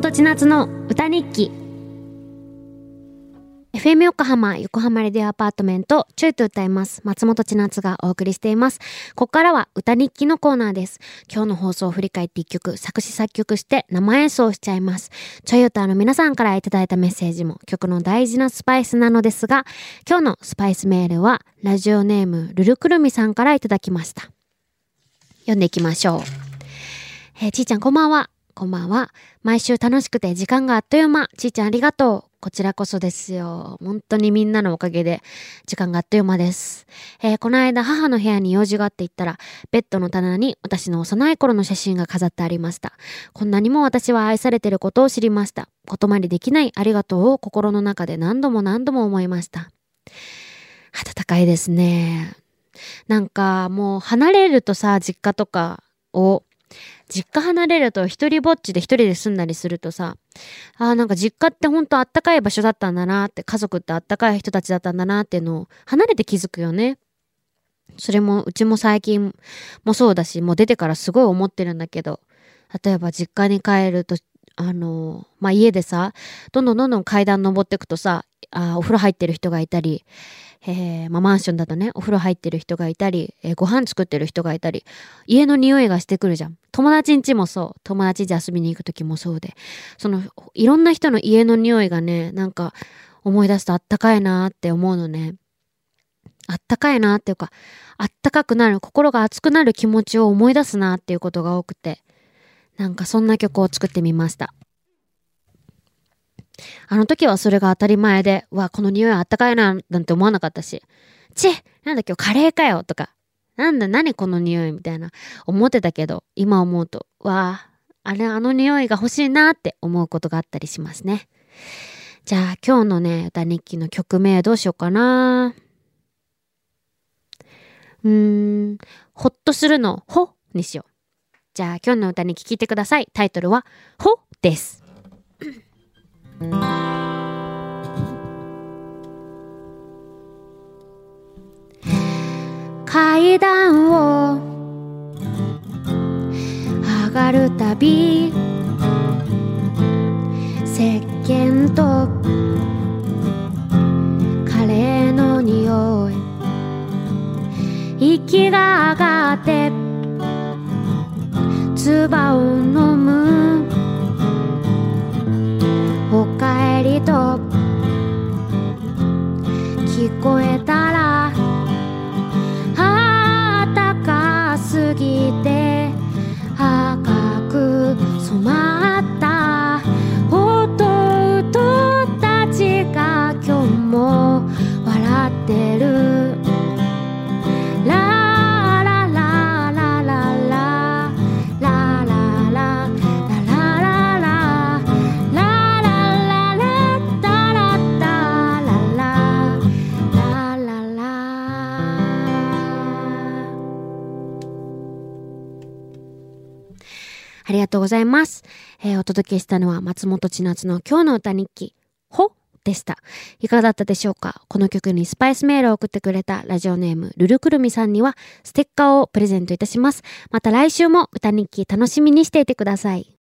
本千夏の歌日記。FM 横浜横浜レディオアパートメントちょいと歌います。松本千夏がお送りしています。ここからは歌日記のコーナーです。今日の放送を振り返って一曲作詞作曲して生演奏しちゃいます。ちょい歌の皆さんからいただいたメッセージも曲の大事なスパイスなのですが今日のスパイスメールはラジオネームルルくるみさんからいただきました。読んでいきましょう。えーちーちゃんこんばんは。こんばんは。毎週楽しくて時間があっという間。ちーちゃんありがとう。こちらこそですよ。本当にみんなのおかげで時間があっという間です。えーこの間母の部屋に用事があって行ったら、ベッドの棚に私の幼い頃の写真が飾ってありました。こんなにも私は愛されてることを知りました。言葉にできないありがとうを心の中で何度も何度も思いました。温かいですね。なんかもう離れるとさ、実家とかを実家離れると一人ぼっちで一人で住んだりするとさ、あーなんか実家って本当あったかい場所だったんだなって、家族ってあったかい人たちだったんだなっていうのを離れて気づくよね。それも、うちも最近もそうだし、もう出てからすごい思ってるんだけど、例えば実家に帰ると、あのまあ、家でさ、どんどんどんどん階段登ってくとさ、あお風呂入ってる人がいたり、えーまあ、マンションだとね、お風呂入ってる人がいたり、えーご飯作ってる人がいたり、家の匂いがしてくるじゃん。友達ん家もそう。友達で遊びに行く時もそうで。その、いろんな人の家の匂いがね、なんか思い出すとあったかいなって思うのね。あったかいなっていうか、あったかくなる、心が熱くなる気持ちを思い出すなっていうことが多くて、なんかそんな曲を作ってみました。あの時はそれが当たり前で、わ、この匂いあったかいな、なんて思わなかったし、チェなんだ今日カレーかよとか、なんだ何この匂いみたいな思ってたけど、今思うと、わあ、あれ、あの匂いが欲しいなって思うことがあったりしますね。じゃあ今日のね、歌日記の曲名どうしようかな。うーん、ほっとするの、ほにしよう。じゃあ今日の歌に聞いてください。タイトルは、ほです。階段を上がるたび唾を飲む。おかえりと。聞こえたりがとうございます。えーお届けしたのは松本千夏の今日の歌日記、ほでした。いかがだったでしょうか？この曲にスパイスメールを送ってくれたラジオネームルルくるみさんにはステッカーをプレゼントいたします。また来週も歌日記楽しみにしていてください。